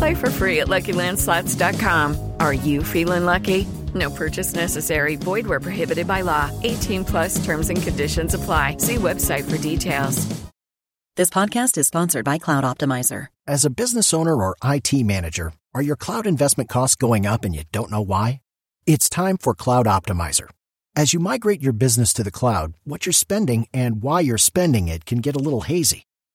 Play for free at LuckyLandSlots.com. Are you feeling lucky? No purchase necessary. Void where prohibited by law. 18 plus terms and conditions apply. See website for details. This podcast is sponsored by Cloud Optimizer. As a business owner or IT manager, are your cloud investment costs going up and you don't know why? It's time for Cloud Optimizer. As you migrate your business to the cloud, what you're spending and why you're spending it can get a little hazy.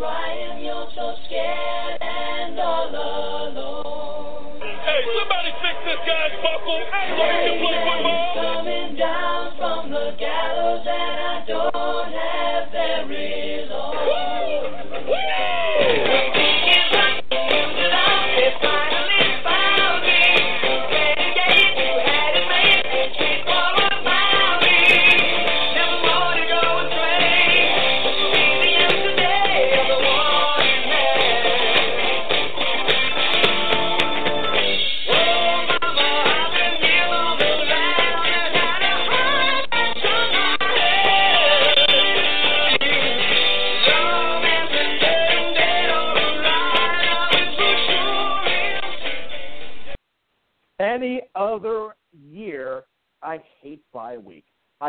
crying. You're so scared and all alone. Hey, somebody fix this guy's buckle. Coming down from the gallows, and I don't have very long.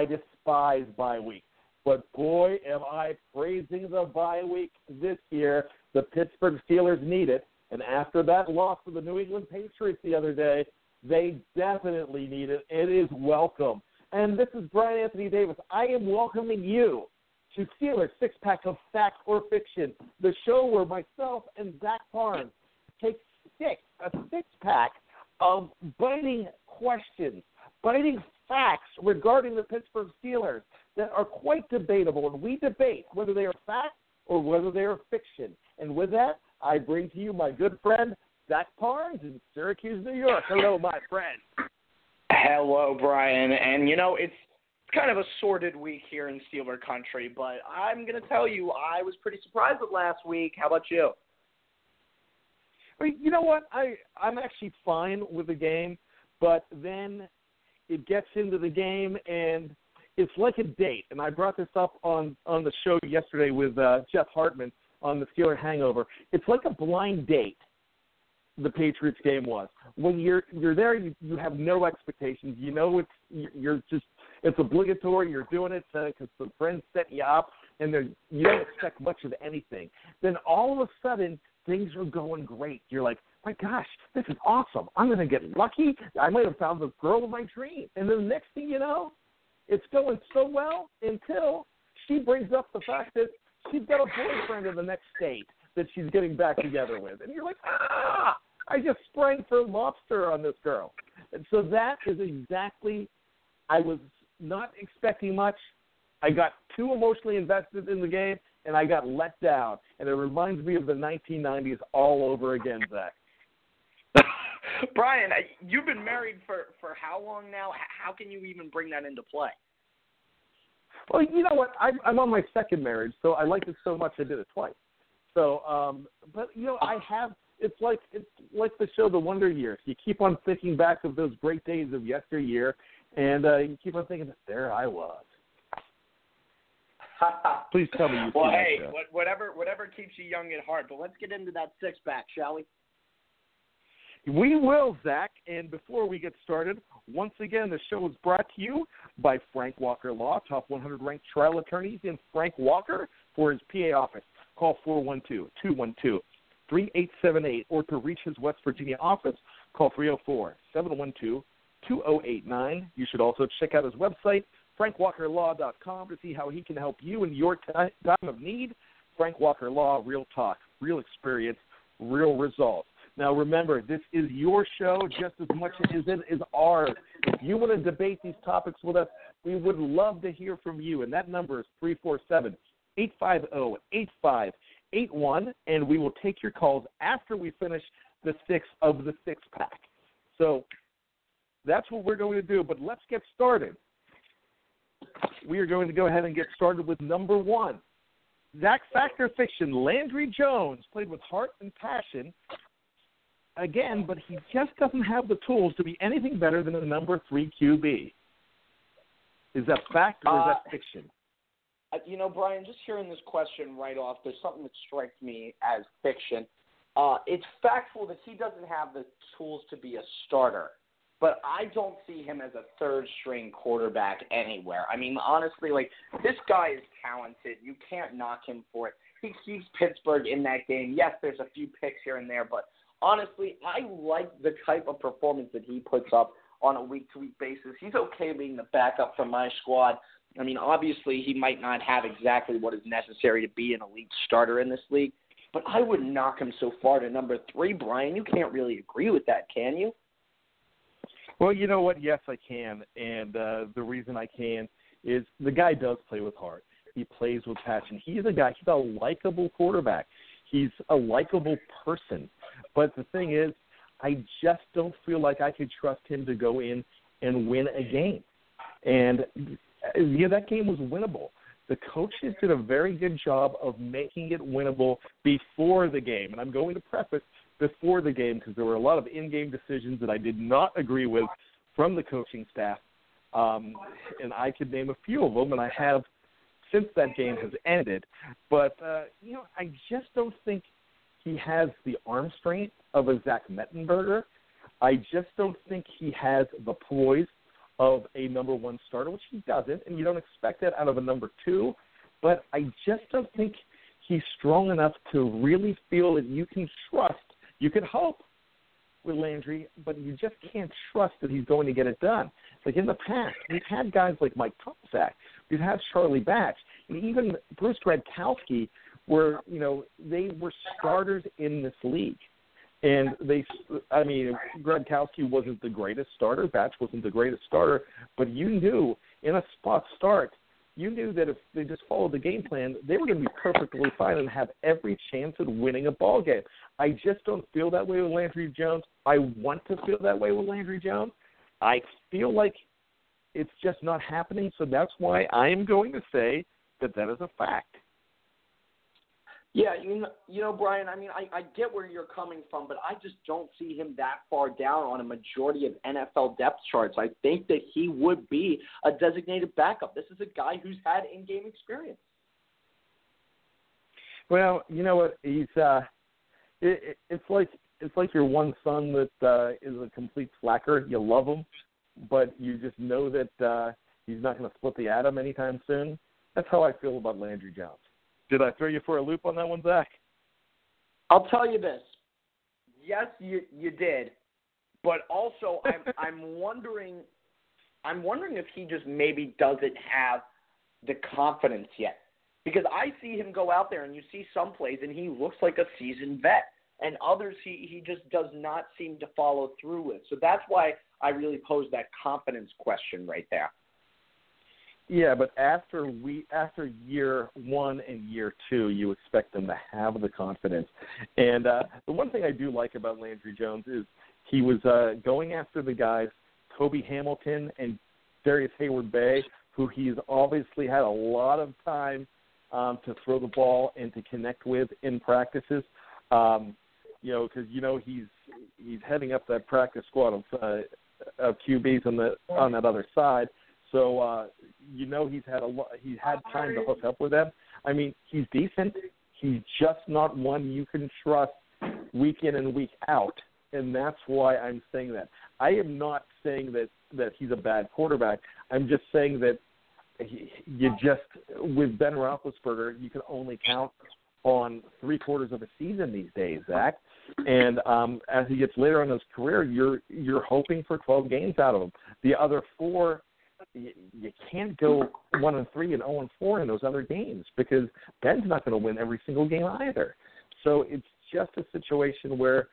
I despise bye week. But boy, am I praising the bye week this year. The Pittsburgh Steelers need it. And after that loss to the New England Patriots the other day, they definitely need it. It is welcome. And this is Brian Anthony Davis. I am welcoming you to Steelers Six Pack of Fact or Fiction, the show where myself and Zach Barnes take six, a six pack of biting questions, biting facts regarding the Pittsburgh Steelers. that are quite debatable, and we debate whether they are fact or whether they are fiction. And with that, I bring to you my good friend Zach Parnes in Syracuse, New York. Hello, my friend. Hello, Brian. And you know, it's kind of a sordid week here in Steeler country, but I'm going to tell you, I was pretty surprised with last week. How about you? You know what? I I'm actually fine with the game, but then it gets into the game and it's like a date. And I brought this up on on the show yesterday with uh, Jeff Hartman on the Steeler Hangover. It's like a blind date. The Patriots game was when you're you're there, you, you have no expectations. You know it's you're just it's obligatory. You're doing it because the friends set you up, and you don't expect much of anything. Then all of a sudden, things are going great. You're like, my gosh, this is awesome. I'm going to get lucky. I might have found the girl of my dream. And then the next thing you know, it's going so well until she brings up the fact that she's got a boyfriend in the next state that she's getting back together with. And you're like, ah, I just sprang for lobster on this girl. And so that is exactly, I was not expecting much. I got too emotionally invested in the game, and I got let down. And it reminds me of the 1990s all over again, Zach. Brian, you've been married for for how long now? How can you even bring that into play? Well, you know what? I'm, I'm on my second marriage, so I liked it so much I did it twice. So, um, but you know, I have. It's like it's like the show The Wonder Years. You keep on thinking back of those great days of yesteryear, and uh, you keep on thinking, there I was. Please tell me you. well, hey, whatever whatever keeps you young at heart. But let's get into that six pack, shall we? We will, Zach. And before we get started, once again, the show is brought to you by Frank Walker Law, top 100 ranked trial attorneys in Frank Walker for his PA office. Call 412 212 3878 or to reach his West Virginia office, call 304 712 2089. You should also check out his website, frankwalkerlaw.com, to see how he can help you in your time of need. Frank Walker Law, real talk, real experience, real results. Now, remember, this is your show just as much as it is ours. If you want to debate these topics with us, we would love to hear from you. And that number is 347 850 8581. And we will take your calls after we finish the six of the six pack. So that's what we're going to do. But let's get started. We are going to go ahead and get started with number one. Zach Factor Fiction, Landry Jones played with heart and passion again, but he just doesn't have the tools to be anything better than a number three QB. Is that fact or is that uh, fiction? Uh, you know, Brian, just hearing this question right off, there's something that strikes me as fiction. Uh, it's factual that he doesn't have the tools to be a starter, but I don't see him as a third string quarterback anywhere. I mean, honestly, like this guy is talented. You can't knock him for it. He keeps Pittsburgh in that game. Yes, there's a few picks here and there, but honestly, I like the type of performance that he puts up on a week to week basis. He's okay being the backup for my squad. I mean, obviously, he might not have exactly what is necessary to be an elite starter in this league, but I would knock him so far to number three, Brian. You can't really agree with that, can you? Well, you know what? Yes, I can. And uh, the reason I can is the guy does play with heart. He plays with passion. He's a guy, he's a likable quarterback. He's a likable person. But the thing is, I just don't feel like I could trust him to go in and win a game. And yeah, that game was winnable. The coaches did a very good job of making it winnable before the game. And I'm going to preface before the game because there were a lot of in-game decisions that I did not agree with from the coaching staff. Um, and I could name a few of them, and I have since that game has ended. But uh, you know, I just don't think he has the arm strength of a Zach Mettenberger. I just don't think he has the poise of a number one starter, which he doesn't, and you don't expect that out of a number two. But I just don't think he's strong enough to really feel that you can trust. You can hope with Landry, but you just can't trust that he's going to get it done. Like in the past, we've had guys like Mike Tomczak, we've had Charlie Batch, and even Bruce Gradkowski were you know they were starters in this league, and they I mean Gradkowski wasn't the greatest starter, Batch wasn't the greatest starter, but you knew in a spot start you knew that if they just followed the game plan, they were going to be perfectly fine and have every chance at winning a ball game. I just don't feel that way with Landry Jones. I want to feel that way with Landry Jones. I feel like it's just not happening, so that's why I am going to say that that is a fact. Yeah, you know, you know, Brian. I mean, I, I get where you're coming from, but I just don't see him that far down on a majority of NFL depth charts. I think that he would be a designated backup. This is a guy who's had in-game experience. Well, you know what? He's uh, it, it, it's like it's like your one son that uh, is a complete slacker. You love him, but you just know that uh, he's not going to split the atom anytime soon. That's how I feel about Landry Jones. Did I throw you for a loop on that one, Zach? I'll tell you this. Yes, you you did, but also I'm I'm wondering I'm wondering if he just maybe doesn't have the confidence yet. Because I see him go out there and you see some plays and he looks like a seasoned vet. And others he, he just does not seem to follow through with. So that's why I really pose that confidence question right there. Yeah, but after we after year one and year two, you expect them to have the confidence. And uh, the one thing I do like about Landry Jones is he was uh, going after the guys Cobi Hamilton and Darrius Heyward-Bey, who he's obviously had a lot of time um, to throw the ball and to connect with in practices. Um, you know, because you know he's he's heading up that practice squad of uh, of QBs on the on that other side. So uh, you know he's had a lot. He's had time to hook up with them. I mean, he's decent. He's just not one you can trust week in and week out, and that's why I'm saying that. I am not saying that that he's a bad quarterback. I'm just saying that he, you just with Ben Roethlisberger, you can only count on three quarters of a season these days, Zach. And um, as he gets later in his career, you're you're hoping for 12 games out of him. The other four you, you can't go one and three and zero and four in those other games because Ben's not going to win every single game either. So it's just a situation where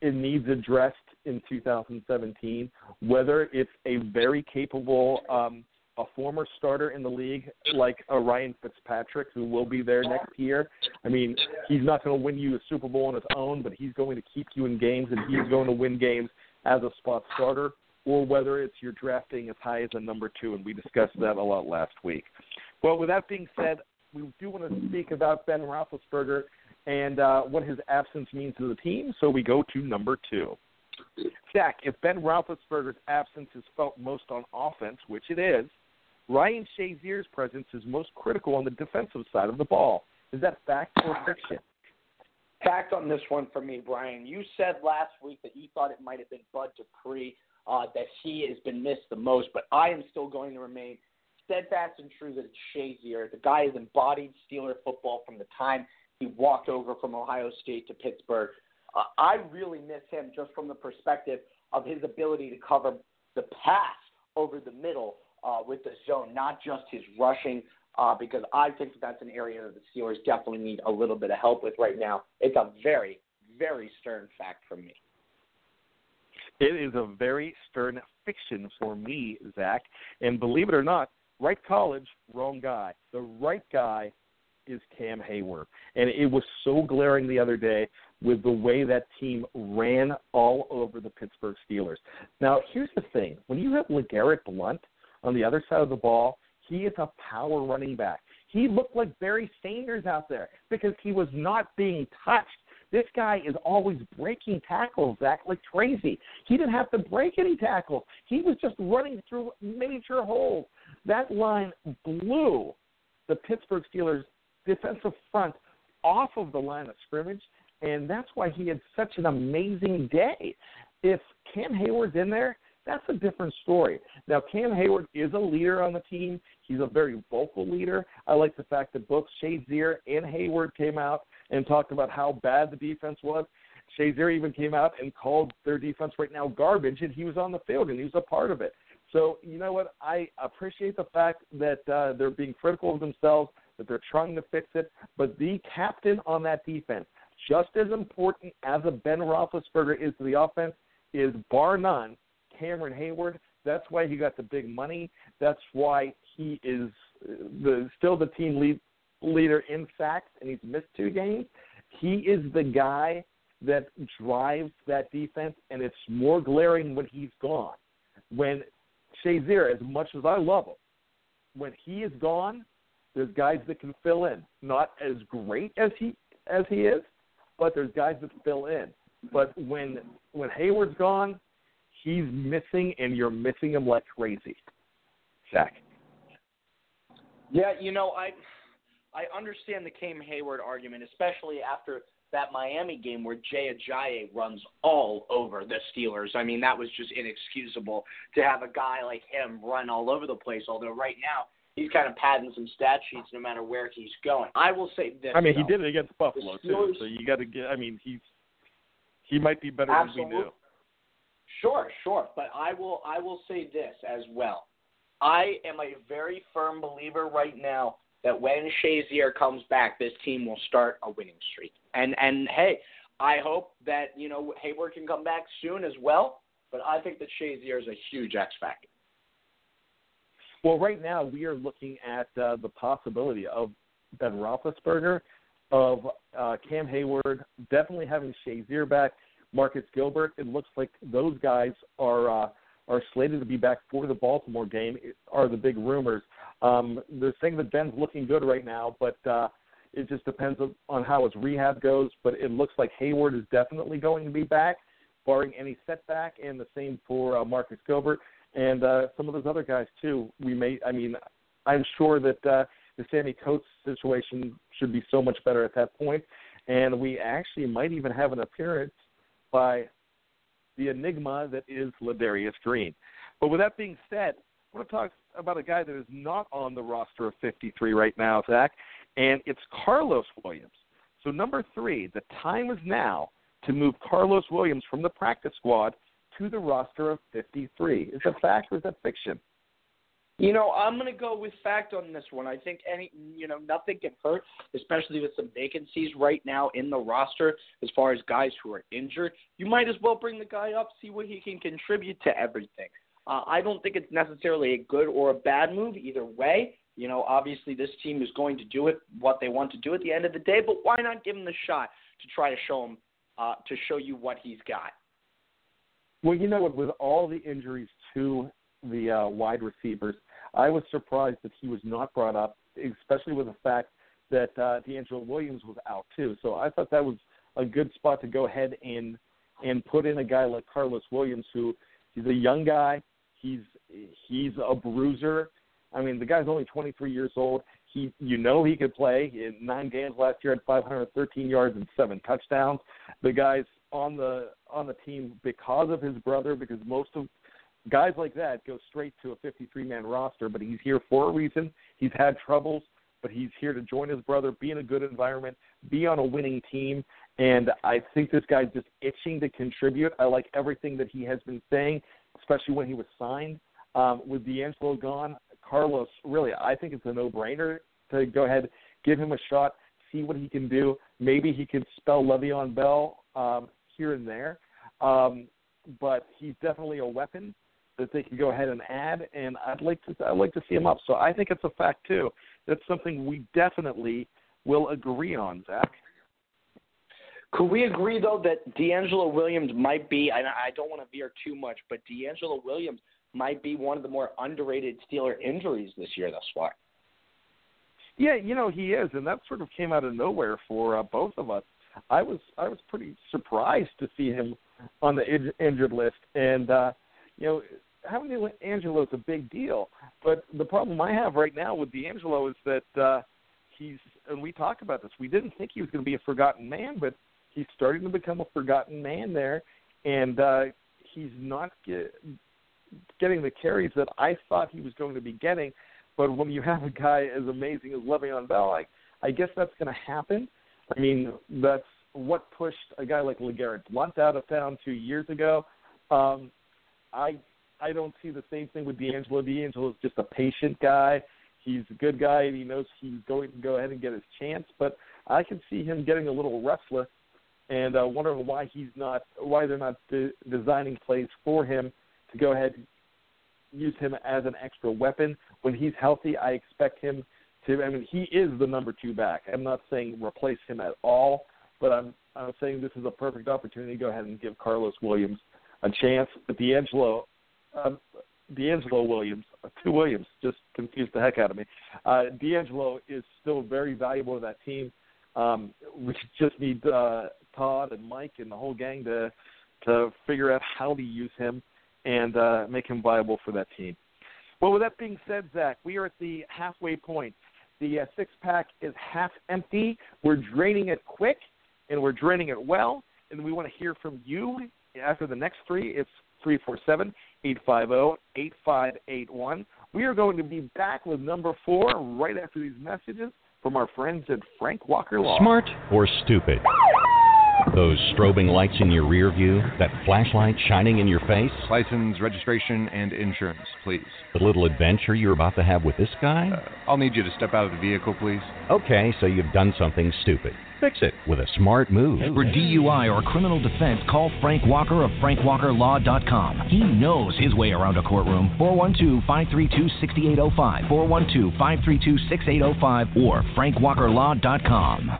it needs addressed in 2017. Whether it's a very capable, um, a former starter in the league like a Ryan Fitzpatrick who will be there next year. I mean, he's not going to win you a Super Bowl on his own, but he's going to keep you in games and he's going to win games as a spot starter or whether it's you're drafting as high as a number two, and we discussed that a lot last week. Well, with that being said, we do want to speak about Ben Roethlisberger and uh, what his absence means to the team, so we go to number two. Zach, if Ben Roethlisberger's absence is felt most on offense, which it is, Ryan Shazier's presence is most critical on the defensive side of the ball. Is that fact or fiction? Fact on this one for me, Brian. You said last week that you thought it might have been Bud Dupree uh, that he has been missed the most, but I am still going to remain steadfast and true that it's Shazier. The guy has embodied Steeler football from the time he walked over from Ohio State to Pittsburgh. Uh, I really miss him just from the perspective of his ability to cover the pass over the middle uh, with the zone, not just his rushing. Uh, because I think that that's an area that the Steelers definitely need a little bit of help with right now. It's a very, very stern fact from me. It is a very stern fiction for me, Zach. And believe it or not, right college, wrong guy. The right guy is Cam Heyward. And it was so glaring the other day with the way that team ran all over the Pittsburgh Steelers. Now, here's the thing when you have LeGarrette Blunt on the other side of the ball, he is a power running back. He looked like Barry Sanders out there because he was not being touched this guy is always breaking tackles, Zach, like crazy. He didn't have to break any tackles. He was just running through major holes. That line blew the Pittsburgh Steelers defensive front off of the line of scrimmage, and that's why he had such an amazing day. If Cam Heyward's in there, that's a different story. Now, Cam Heyward is a leader on the team. He's a very vocal leader. I like the fact that both Shazier and Heyward came out and talked about how bad the defense was. Shazier even came out and called their defense right now garbage, and he was on the field and he was a part of it. So you know what? I appreciate the fact that uh, they're being critical of themselves, that they're trying to fix it. But the captain on that defense, just as important as a Ben Roethlisberger is to the offense, is bar none Cameron Heyward. That's why he got the big money. That's why he is the still the team lead, leader in sacks, and he's missed two games. He is the guy that drives that defense, and it's more glaring when he's gone. When Shazier, as much as I love him, when he is gone, there's guys that can fill in. Not as great as he as he is, but there's guys that fill in. But when when Heyward's gone, he's missing, and you're missing him like crazy. Zach. Yeah, you know, I I understand the Cam Heyward argument, especially after that Miami game where Jay Ajayi runs all over the Steelers. I mean, that was just inexcusable to have a guy like him run all over the place. Although right now he's kind of padding some stat sheets no matter where he's going. I will say this. I mean, though. he did it against Buffalo too, so you got to get. I mean, he's he might be better Absolutely. than we knew. Sure, sure, but I will I will say this as well. I am a very firm believer right now that when Shazier comes back, this team will start a winning streak. And and hey, I hope that you know Heyward can come back soon as well. But I think that Shazier is a huge X factor. Well, right now we are looking at uh, the possibility of Ben Roethlisberger, of uh, Cam Heyward, definitely having Shazier back, Marcus Gilbert. It looks like those guys are uh, are slated to be back for the Baltimore game. Are the big rumors? Um, they're saying that Ben's looking good right now, but uh, it just depends on, how his rehab goes. But it looks like Heyward is definitely going to be back, barring any setback, and the same for uh, Marcus Gilbert and uh, some of those other guys too. We may, I mean, I'm sure that uh, the Sammy Coates situation should be so much better at that point, and we actually might even have an appearance by the enigma that is Ladarius Green. But with that being said, I want to talk about a guy that is not on the roster of 53 right now, Zach, and it's Carlos Williams. So number three, the time is now to move Carlos Williams from the practice squad to the roster of 53. Is that fact or is that fiction? You know, I'm going to go with fact on this one. I think any, you know, nothing can hurt, especially with some vacancies right now in the roster as far as guys who are injured. You might as well bring the guy up, see what he can contribute to everything. Uh, I don't think it's necessarily a good or a bad move either way. You know, obviously this team is going to do it what they want to do at the end of the day, but why not give him the shot to try to show him uh, to show you what he's got? Well, you know what? With all the injuries to the uh, wide receivers, I was surprised that he was not brought up, especially with the fact that uh, DeAngelo Williams was out too. So I thought that was a good spot to go ahead and and put in a guy like Carlos Williams, who he's a young guy. He's he's a bruiser. I mean, the guy's only 23 years old. He, you know, he could play. In nine games last year, had 513 yards and seven touchdowns. The guy's on the on the team because of his brother. Because most of guys like that go straight to a 53 man roster, but he's here for a reason. He's had troubles, but he's here to join his brother, be in a good environment, be on a winning team. And I think this guy's just itching to contribute. I like everything that he has been saying, especially when he was signed. Um, with DeAngelo gone, Carlos, really, I think it's a no brainer to go ahead, give him a shot, see what he can do. Maybe he can spell Le'Veon Bell um, here and there. Um, but he's definitely a weapon that they can go ahead and add, and I'd like to I'd like to see him up. So I think it's a fact too. That's something we definitely will agree on, Zach. Could we agree though that DeAngelo Williams might be? I, I don't want to veer too much, but DeAngelo Williams might be one of the more underrated Steeler injuries this year thus far. Yeah, you know he is, and that sort of came out of nowhere for uh, both of us. I was I was pretty surprised to see him on the in- injured list, and uh, you know having Angelo is a big deal. But the problem I have right now with DeAngelo is that uh, he's and we talked about this. We didn't think he was going to be a forgotten man, but he's starting to become a forgotten man there, and uh, he's not get, getting the carries that I thought he was going to be getting. But when you have a guy as amazing as Le'Veon Bell, I, I guess that's going to happen. I mean, that's what pushed a guy like LeGarrette Blunt out of town two years ago. Um, I I don't see the same thing with. DeAngelo is just a patient guy. He's a good guy, and he knows he's going to go ahead and get his chance. But I can see him getting a little restless and uh, wondering why he's not, why they're not de- designing plays for him to go ahead, use him as an extra weapon. When he's healthy, I expect him to. I mean, he is the number two back. I'm not saying replace him at all, but I'm I'm saying this is a perfect opportunity to go ahead and give Carlos Williams a chance. But DeAngelo, um, DeAngelo Williams, two Williams, just confused the heck out of me. Uh, DeAngelo is still very valuable to that team. Um, we just need uh, Todd and Mike and the whole gang to to figure out how to use him and uh, make him viable for that team. Well, with that being said, Zach, we are at the halfway point. The uh, six pack is half empty. We're draining it quick and we're draining it well. And we want to hear from you after the next three. It's 347 850 8581. We are going to be back with number four right after these messages from our friends at Frank Walker Law. Smart or stupid? Those strobing lights in your rear view, that flashlight shining in your face. License, registration, and insurance, please. The little adventure you're about to have with this guy? Uh, I'll need you to step out of the vehicle, please. Okay, so you've done something stupid. Fix it with a smart move. For DUI or criminal defense, call Frank Walker of FrankWalkerLaw.com. He knows his way around a courtroom. 412 532 6805, 412 532 6805, or FrankWalkerLaw.com.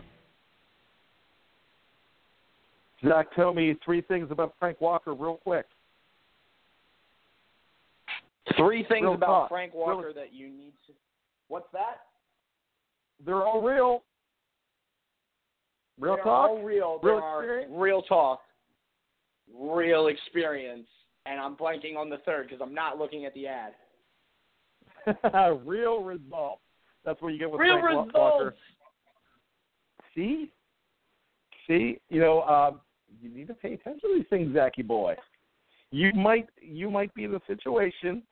Zach, tell me three things about Frank Walker real quick. Three things Real about talk. Frank Walker that you need to. What's that? They're all real. Real They're talk. all real. Real There experience? real talk, real experience, and I'm blanking on the third because I'm not looking at the ad. real results. That's what you get with Real Frank results. Walker. See, see, you know, um, you need to pay attention to these things, Zachy boy. You might, you might be in a situation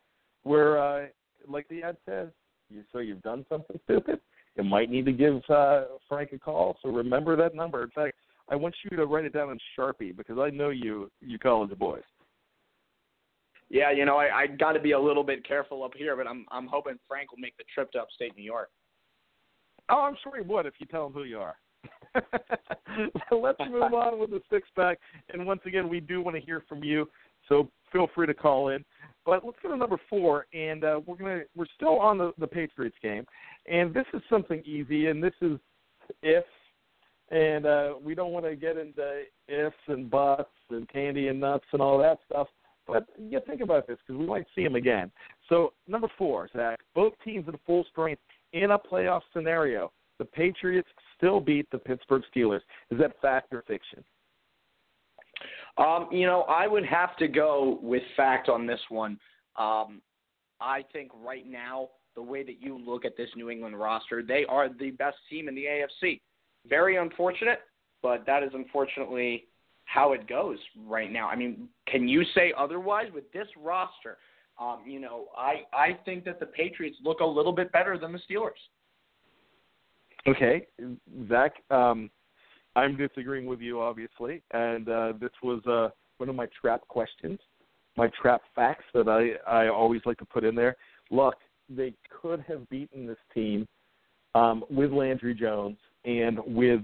where, uh, like the ad says, you so you've done something stupid. You might need to give uh, Frank a call. So remember that number. In fact, I want you to write it down in Sharpie because I know you, you college boys. Yeah, you know, I, I got to be a little bit careful up here, but I'm I'm hoping Frank will make the trip to upstate New York. Oh, I'm sure he would if you tell him who you are. let's move on with the six pack. And once again, we do want to hear from you, so feel free to call in. But let's go to number four, and uh, we're gonna we're still on the the Patriots game, and this is something easy, and this is if, and uh, we don't want to get into ifs and buts and candy and nuts and all that stuff. But you think about this because we might see him again. So number four, Zach, both teams in full strength in a playoff scenario. The Patriots still beat the Pittsburgh Steelers. Is that fact or fiction? Um, you know, I would have to go with fact on this one. Um, I think right now, the way that you look at this New England roster, they are the best team in the AFC. Very unfortunate, but that is unfortunately how it goes right now. I mean, can you say otherwise with this roster? Um, you know, I I think that the Patriots look a little bit better than the Steelers. Okay, Zach, um, I'm disagreeing with you, obviously, and uh, this was uh, one of my trap questions, my trap facts that I, I always like to put in there. Look, they could have beaten this team um, with Landry Jones and with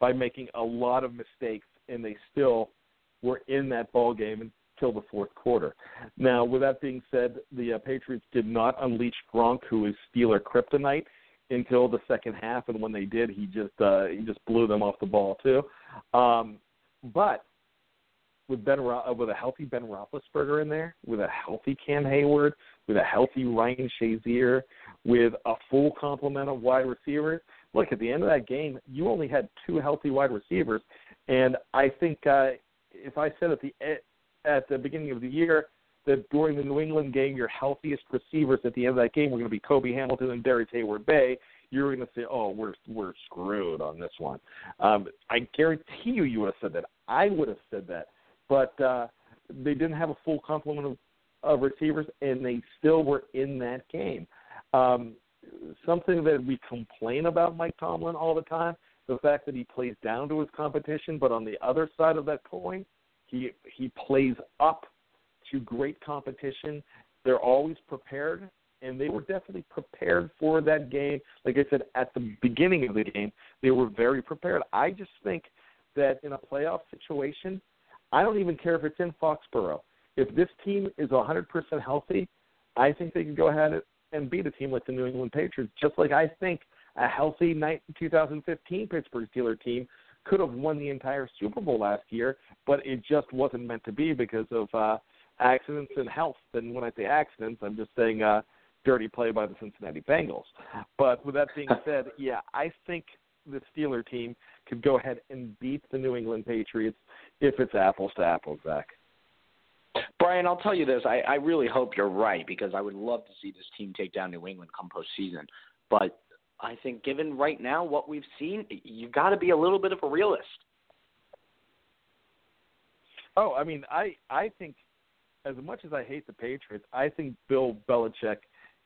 by making a lot of mistakes, and they still were in that ball game until the fourth quarter. Now, with that being said, the uh, Patriots did not unleash Gronk, who is Steeler kryptonite, until the second half, and when they did, he just uh, he just blew them off the ball too. Um, but with Ben Ro- uh, with a healthy Ben Roethlisberger in there, with a healthy Cam Heyward, with a healthy Ryan Shazier, with a full complement of wide receivers. Look, at the end of that game, you only had two healthy wide receivers, and I think uh, if I said at the at the beginning of the year that during the New England game, your healthiest receivers at the end of that game were going to be Cobi Hamilton and Darrius Heyward-Bey, you're going to say, "Oh, we're we're screwed on this one." Um, I guarantee you, you would have said that. I would have said that, but uh, they didn't have a full complement of, of receivers, and they still were in that game. Um, something that we complain about Mike Tomlin all the time: the fact that he plays down to his competition, but on the other side of that coin, he he plays up to great competition. They're always prepared, and they were definitely prepared for that game. Like I said, at the beginning of the game, they were very prepared. I just think that in a playoff situation, I don't even care if it's in Foxborough. If this team is 100% healthy, I think they can go ahead and beat a team like the New England Patriots, just like I think a healthy night 2015 Pittsburgh Steelers team could have won the entire Super Bowl last year, but it just wasn't meant to be because of uh, accidents and health. And when I say accidents, I'm just saying uh, dirty play by the Cincinnati Bengals. But with that being said, yeah, I think the Steeler team could go ahead and beat the New England Patriots if it's apples to apples, Zach. Brian, I'll tell you this. I, I really hope you're right because I would love to see this team take down New England come postseason. But I think, given right now what we've seen, you've got to be a little bit of a realist. Oh, I mean, I I think as much as I hate the Patriots, I think Bill Belichick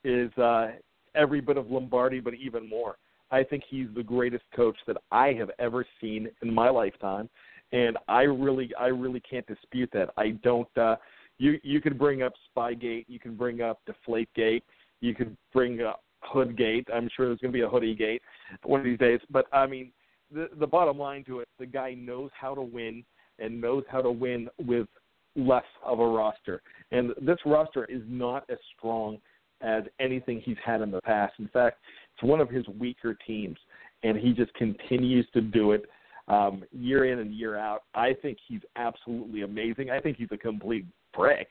is uh, every bit of Lombardi, but even more. I think he's the greatest coach that I have ever seen in my lifetime, and I really, I really can't dispute that. I don't. uh You you could bring up Spygate, you can bring up Deflategate, you could bring up Hoodgate. I'm sure there's going to be a Hoodie Gate one of these days. But I mean, the the bottom line to it, the guy knows how to win and knows how to win with less of a roster. And this roster is not as strong as anything he's had in the past. In fact, it's one of his weaker teams, and he just continues to do it um, year in and year out. I think he's absolutely amazing. I think he's a complete brick,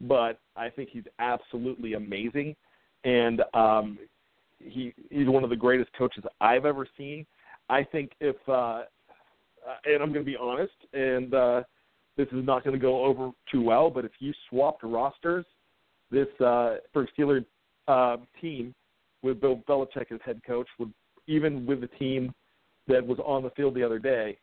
but I think he's absolutely amazing, and um, he he's one of the greatest coaches I've ever seen. I think if uh, and I'm going to be honest, and uh, this is not going to go over too well, but if you swapped rosters, this uh, for Steeler uh, team with Bill Belichick as head coach would even with the team that was on the field the other day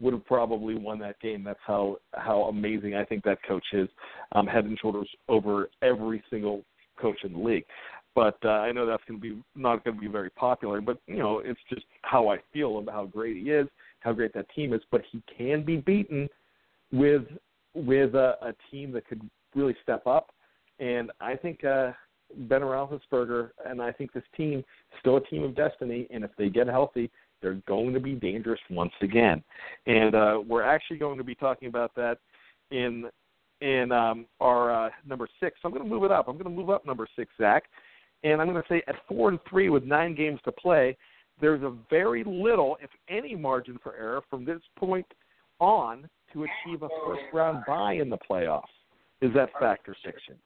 would have probably won that game. That's how how amazing I think that coach is, um, head and shoulders over every single coach in the league. But uh, I know that's going to be not going to be very popular. But you know, it's just how I feel about how great he is, how great that team is. But he can be beaten with with a, a team that could really step up. And I think uh, Ben Roethlisberger and I think this team still a team of destiny. And if they get healthy, they're going to be dangerous once again. And uh, we're actually going to be talking about that in in um, our uh, number six. So I'm going to move it up. I'm going to move up number six, Zach. And I'm going to say at four and three with nine games to play, there's a very little, if any, margin for error from this point on to achieve a first round bye in the playoffs. Is that fact or fiction?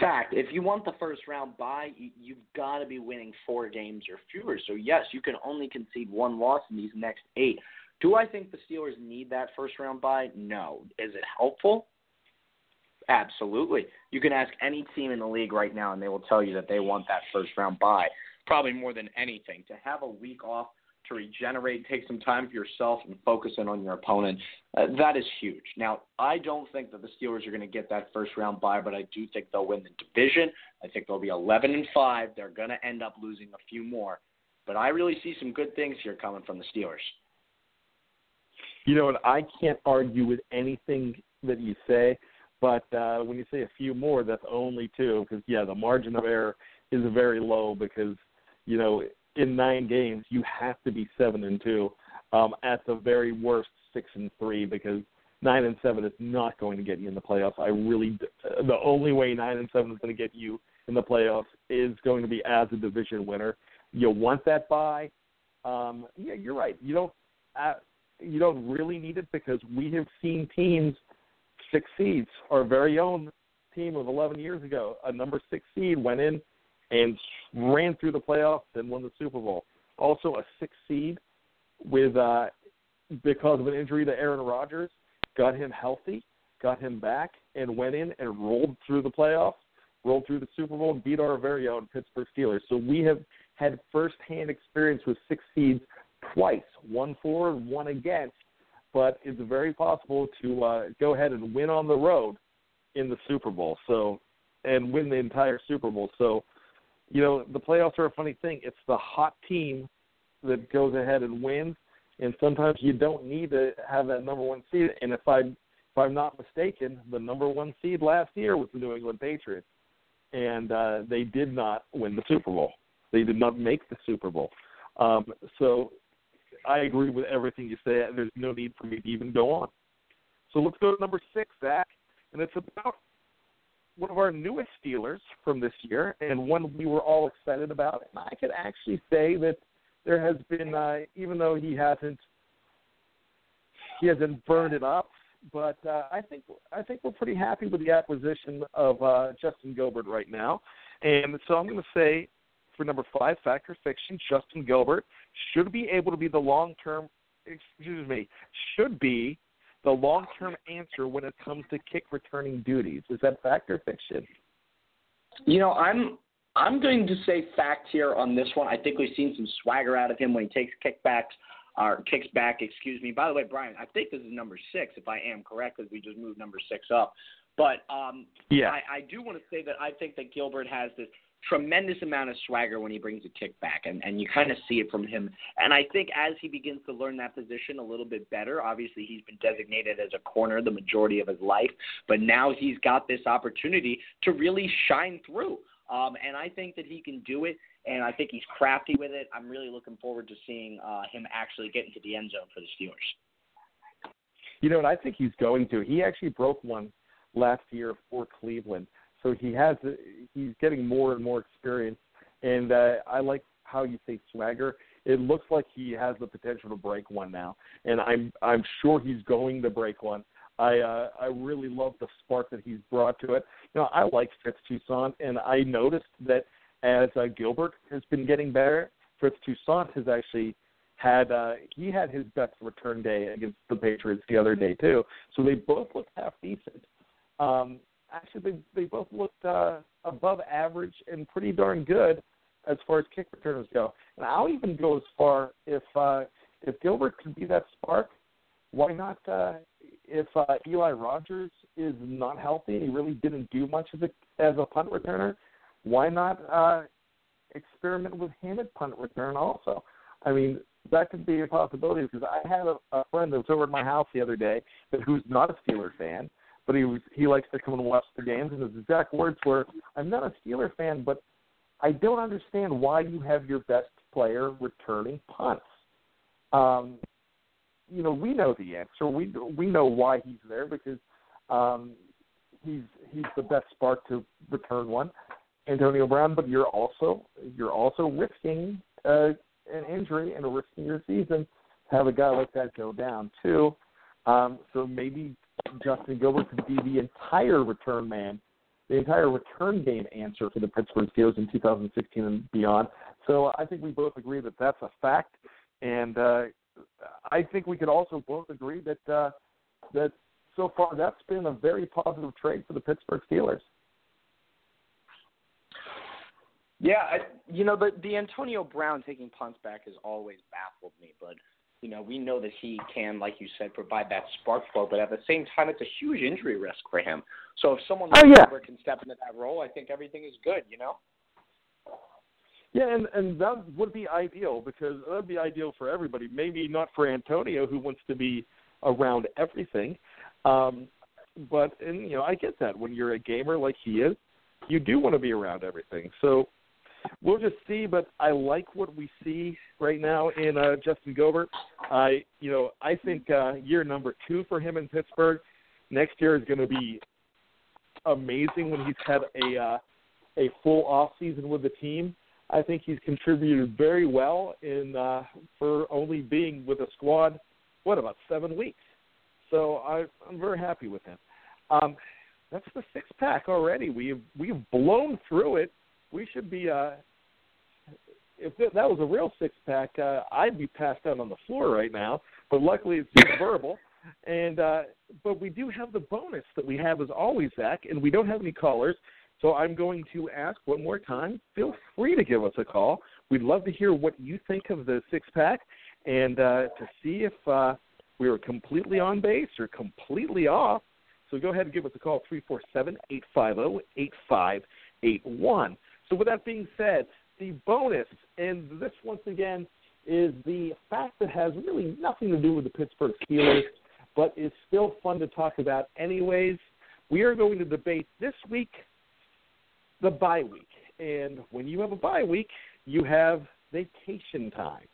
Fact. If you want the first round bye, you, you've got to be winning four games or fewer. So yes, you can only concede one loss in these next eight. Do I think the Steelers need that first round bye? No. Is it helpful? Absolutely. You can ask any team in the league right now, and they will tell you that they want that first round bye. Probably more than anything. To have a week off to regenerate, take some time for yourself, and focus in on your opponent. Uh, that is huge. Now, I don't think that the Steelers are going to get that first round bye, but I do think they'll win the division. I think they'll be 11 and five. They're going to end up losing a few more, but I really see some good things here coming from the Steelers. You know what? I can't argue with anything that you say, but uh, when you say a few more, that's only two because yeah, the margin of error is very low because you know in nine games, you have to be seven and two. Um, at the very worst, six and three because nine and seven is not going to get you in the playoffs. I really, the only way nine and seven is going to get you in the playoffs is going to be as a division winner. You want that bye. Um, yeah, you're right. You don't. Uh, you don't really need it because we have seen teams six seeds. Our very own team of 11 years ago, a number six seed, went in and ran through the playoffs and won the Super Bowl. Also, a six seed with uh, because of an injury to Aaron Rodgers, got him healthy, got him back, and went in and rolled through the playoffs, rolled through the Super Bowl, and beat our very own Pittsburgh Steelers. So we have had firsthand experience with six seeds twice, one for and one against. But it's very possible to uh, go ahead and win on the road in the Super Bowl. So and win the entire Super Bowl. So you know, the playoffs are a funny thing. It's the hot team that goes ahead and wins, and sometimes you don't need to have that number one seed. And if I if I'm not mistaken, the number one seed last year was the New England Patriots, and uh, they did not win the Super Bowl. They did not make the Super Bowl. Um, so I agree with everything you say. There's no need for me to even go on. So let's go to number six, Zach, and it's about one of our newest Steelers from this year, and one we were all excited about. And I could actually say that there has been, uh, even though he hasn't, he hasn't burned it up, but uh, I think I think we're pretty happy with the acquisition of uh, Justin Gilbert right now. And so I'm going to say for number five, Factor Fiction, Justin Gilbert should be able to be the long term, excuse me, should be the long term answer when it comes to kick returning duties. Is that fact or fiction? You know, I'm I'm going to say fact here on this one. I think we've seen some swagger out of him when he takes kickbacks or kicks back, excuse me. By the way, Brian, I think this is number six, if I am correct, because we just moved number six up. But um, yeah, I, I do want to say that I think that Gilbert has this tremendous amount of swagger when he brings a kick back, and, and you kind of see it from him. And I think as he begins to learn that position a little bit better, obviously he's been designated as a corner the majority of his life, but now he's got this opportunity to really shine through. Um, and I think that he can do it, and I think he's crafty with it. I'm really looking forward to seeing uh, him actually get into the end zone for the Steelers. You know, and I think he's going to. He actually broke one last year for Cleveland so he has he's getting more and more experience, and uh, I like how you say swagger. It looks like he has the potential to break one now, and I'm I'm sure he's going to break one. I uh, I really love the spark that he's brought to it. You know, I like Fitz Toussaint, and I noticed that as uh, Gilbert has been getting better, Fitz Toussaint has actually had uh, he had his best return day against the Patriots the other day too. So they both look half decent. Um, actually they they both looked uh, above average and pretty darn good as far as kick returners go. And I'll even go as far if uh, if Gilbert could be that spark, why not? Uh, if uh, Eli Rogers is not healthy he really didn't do much as a as a punt returner, why not uh, experiment with at punt return also? I mean, that could be a possibility because I had a, a friend that was over at my house the other day, but who's not a Steelers fan, but he he likes to come and watch the games. And his exact words were, "I'm not a Steeler fan, but I don't understand why you have your best player returning punts." Um, you know, we know the answer. We we know why he's there because um, he's he's the best spark to return one, Antonio Brown. But you're also you're also risking uh, an injury and risking your season to have a guy like that go down too. Um, so maybe Justin Gilbert could be the entire return man, the entire return game answer for the Pittsburgh Steelers in 2016 and beyond. So I think we both agree that that's a fact, and uh, I think we could also both agree that uh, that so far that's been a very positive trade for the Pittsburgh Steelers. Yeah, I, you know the the Antonio Brown taking punts back has always baffled me, but you know, we know that he can, like you said, provide that spark flow, but at the same time, it's a huge injury risk for him. So if someone like oh, yeah. can step into that role, I think everything is good, you know? Yeah, and and that would be ideal because that would be ideal for everybody. Maybe not for Antonio, who wants to be around everything, um, but and you know I get that when you're a gamer like he is, you do want to be around everything. So we'll just see. But I like what we see right now in uh, Justin Gilbert. I, you know, I think uh, year number two for him in Pittsburgh next year is going to be amazing when he's had a uh, a full off season with the team. I think he's contributed very well in uh, for only being with the squad. What about seven weeks? So I, I'm very happy with him. Um, that's the six pack already. We've we've blown through it we should be. Uh, if that was a real six pack, uh, I'd be passed out on the floor right now. But luckily, it's just verbal. And uh, but we do have the bonus that we have as always, Zach, and we don't have any callers. So I'm going to ask one more time. Feel free to give us a call. We'd love to hear what you think of the six pack, and uh, to see if uh, we were completely on base or completely off. So go ahead and give us a call, 347 850 8581. So, with that being said, the bonus, and this once again is the fact that has really nothing to do with the Pittsburgh Steelers, but is still fun to talk about anyways. We are going to debate this week the bye week. And when you have a bye week, you have vacation time.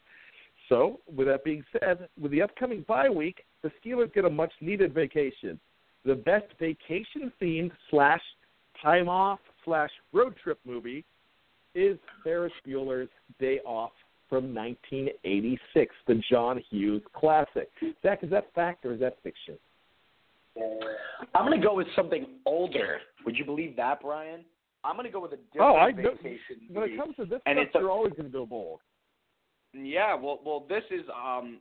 So, with that being said, with the upcoming bye week, the Steelers get a much needed vacation. The best vacation themed slash time off slash road trip movie is Ferris Bueller's Day Off from 1986, the John Hughes classic. Zach, is that fact or is that fiction? I'm going to go with something older. Would you believe that, Brian? I'm going to go with a different Oh, I know. vacation When it comes to this And stuff, a- you're always going to go bold. Yeah, well, well, this is um,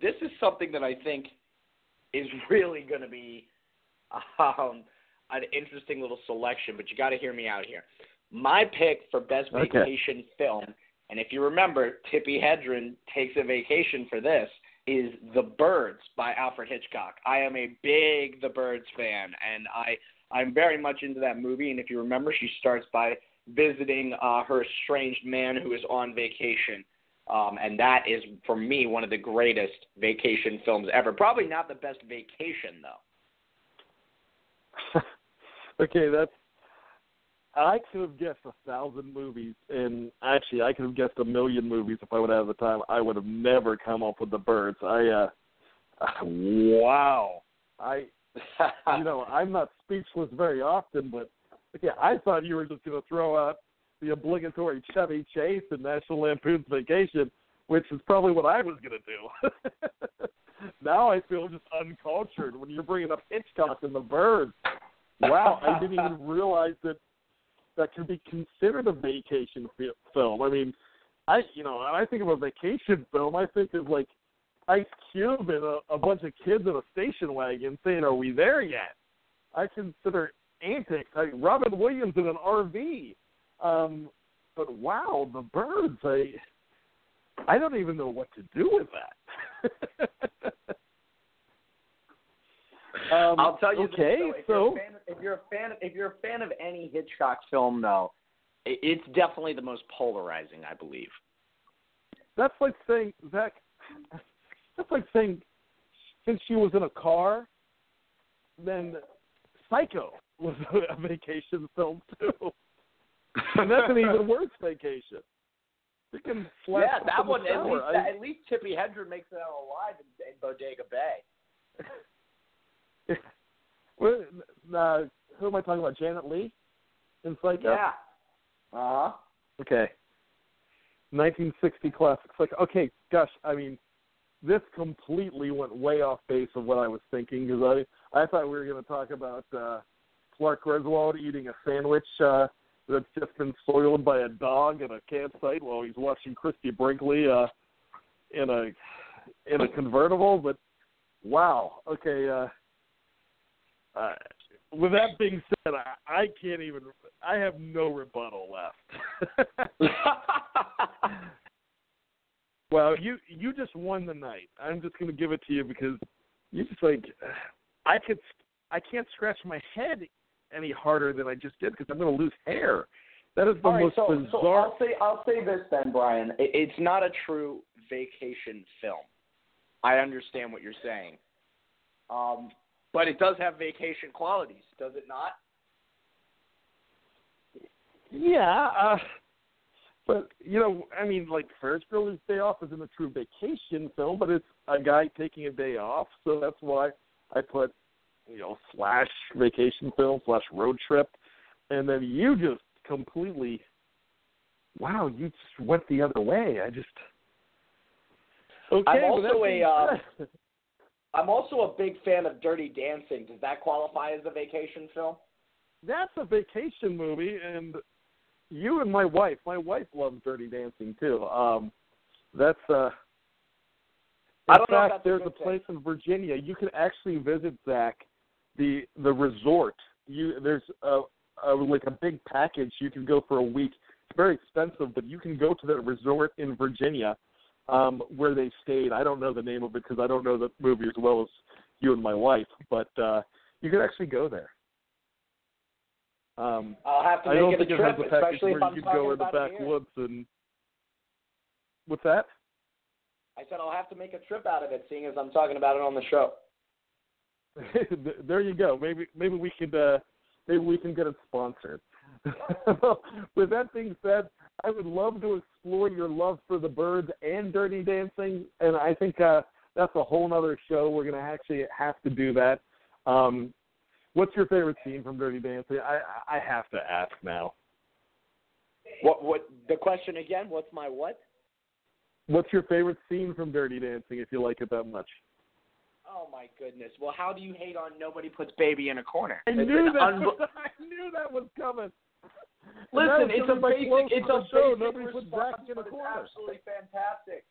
this is something that I think is really going to be um, an interesting little selection. But you got to hear me out here. My pick for best Okay. vacation film, and if you remember, Tippi Hedren takes a vacation for this. Is The Birds by Alfred Hitchcock. I am a big The Birds fan, and I I'm very much into that movie. And if you remember, she starts by visiting uh, her estranged man who is on vacation. Um, and that is, for me, one of the greatest vacation films ever. Probably not the best vacation, though. okay, that's. I could have guessed a thousand movies, and actually, I could have guessed a million movies if I would have the time. I would have never come up with the birds. I, uh, wow, I, you know, I'm not speechless very often, but yeah, I thought you were just going to throw out the obligatory Chevy Chase and National Lampoon's Vacation, which is probably what I was going to do. now I feel just uncultured when you're bringing up Hitchcock and the birds. Wow, I didn't even realize that that could be considered a vacation fi- film. I mean, I you know, when I think of a vacation film, I think of like Ice Cube and a, a bunch of kids in a station wagon saying, "Are we there yet?" I consider antics. I, Robin Williams in an RV. Um, but wow, the birds! I I don't even know what to do with that. um, I'll tell you Okay, this, so though, if you're a fan, if you're a fan, if you're a fan of any Hitchcock film, though, it's definitely the most polarizing, I believe. That's like saying Zach. That's like saying since she was in a car, then Psycho was a vacation film too, and that's an even worse vacation. You can slap yeah, that one. At least, I- at least Tippi Hedren makes it out alive in, in Bodega Bay. Uh, who am I talking about? Janet Leigh in Psycho. Yeah. Uh huh. Okay. 1960 classic Psycho. Okay, gosh, I mean, this completely went way off base of what I was thinking because I I thought we were going to talk about uh, Clark Griswold eating a sandwich uh, that's just been soiled by a dog at a campsite while he's watching Christie Brinkley uh, in a in a convertible. But wow, okay. Uh, uh, with that being said, I, I can't even. I have no rebuttal left. well, you you just won the night. I'm just going to give it to you because you just like I could I can't scratch my head any harder than I just did because I'm going to lose hair. That is the right, most so, bizarre. so I'll say I'll say this then, Brian. It, it's not a true vacation film. I understand what you're saying, um, but it does have vacation qualities, does it not? Yeah, uh, but you know, I mean, like Ferris Bueller's Day Off isn't a true vacation film, but it's a guy taking a day off, so that's why I put you know slash vacation film slash road trip, and then you just completely, wow, you just went the other way. I just okay. I'm also a uh, I'm also a big fan of Dirty Dancing. Does that qualify as a vacation film? that's a vacation movie, and you and my wife. My wife loves Dirty Dancing too. Um, that's uh. In I don't know fact, a there's good a place in Virginia you can actually visit Zach, the the resort. You there's a, a like a big package. You can go for a week. It's very expensive, but you can go to that resort in Virginia, um, where they stayed. I don't know the name of it because I don't know the movie as well as you and my wife, but uh, you could actually go there. Um, I'll have to make I don't it a think it has trip, the package where you could go in the about it here. backwoods and. What's that? I said I'll have to make a trip out of it, seeing as I'm talking about it on the show. there you go. Maybe maybe we could uh, maybe we can get it sponsored. With that being said, I would love to explore your love for the birds and Dirty Dancing, and I think uh, that's a whole other show. We're going to actually have to do that. Um, What's your favorite scene from Dirty Dancing? I I have to ask now. What? What? The question again? What's my what? What's your favorite scene from Dirty Dancing if you like it that much? Oh my goodness! Well, how do you hate on nobody puts baby in a corner? I It's knew that. unbe- I knew that was coming. Listen, And that was it's a gonna basic, it's a the show. basic Nobody put response, Zach in a but it's corner. absolutely fantastic.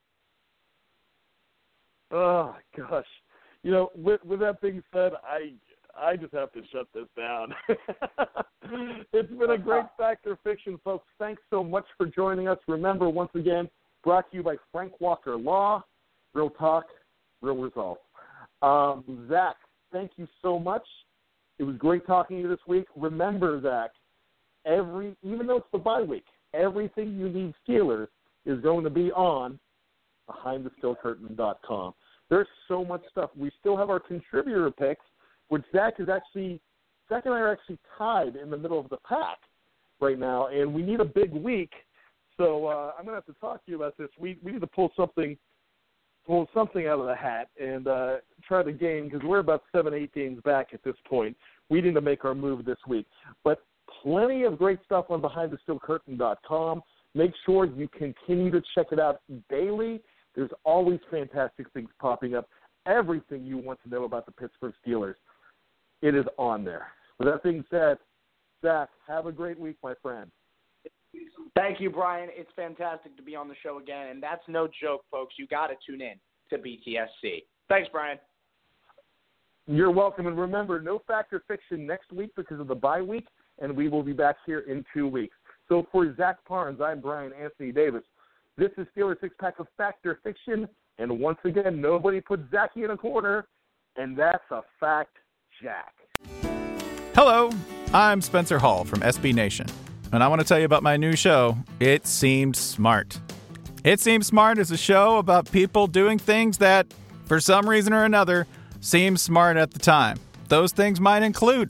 Oh gosh, you know, with with that being said, I I just have to shut this down. it's been a great Fact or Fiction, folks. Thanks so much for joining us. Remember, once again, brought to you by Frank Walker Law. Real talk, real results. Um, Zach, thank you so much. It was great talking to you this week. Remember, Zach, every even though it's the bye week, everything you need Steelers is going to be on behindthesteelcurtain.com. There's so much stuff. We still have our contributor picks, which Zach is actually Zach and I are actually tied in the middle of the pack right now, and we need a big week. So uh, I'm gonna have to talk to you about this. We we need to pull something pull something out of the hat and uh, try to gain because we're about seven eight games back at this point. We need to make our move this week, but plenty of great stuff on BehindTheSteelCurtain.com. Make sure you continue to check it out daily. There's always fantastic things popping up. Everything you want to know about the Pittsburgh Steelers, it is on there. With that being said, Zach, have a great week, my friend. Thank you, Brian. It's fantastic to be on the show again, and that's no joke, folks. You got to tune in to BTSC. Thanks, Brian. You're welcome. And remember, no Fact or Fiction next week because of the bye week, and we will be back here in two weeks. So for Zach Parnes, I'm Brian Anthony Davis. This is Steelers Six Pack of Fact or Fiction, and once again, nobody put Zachy in a corner, and that's a fact, Jack. Hello, I'm Spencer Hall from SB Nation, and I want to tell you about my new show, It Seemed Smart. It Seems Smart is a show about people doing things that, for some reason or another, seem smart at the time. Those things might include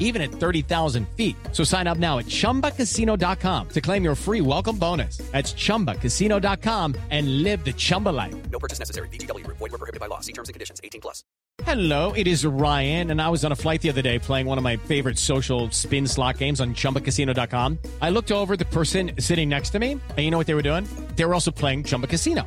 even at 30,000 feet. So sign up now at ChumbaCasino.com to claim your free welcome bonus. That's ChumbaCasino.com and live the Chumba life. No purchase necessary. Group. Void were prohibited by law. See terms and conditions. 18 plus. Hello, it is Ryan, and I was on a flight the other day playing one of my favorite social spin slot games on ChumbaCasino.com. I looked over at the person sitting next to me, and you know what they were doing? They were also playing Chumba Casino.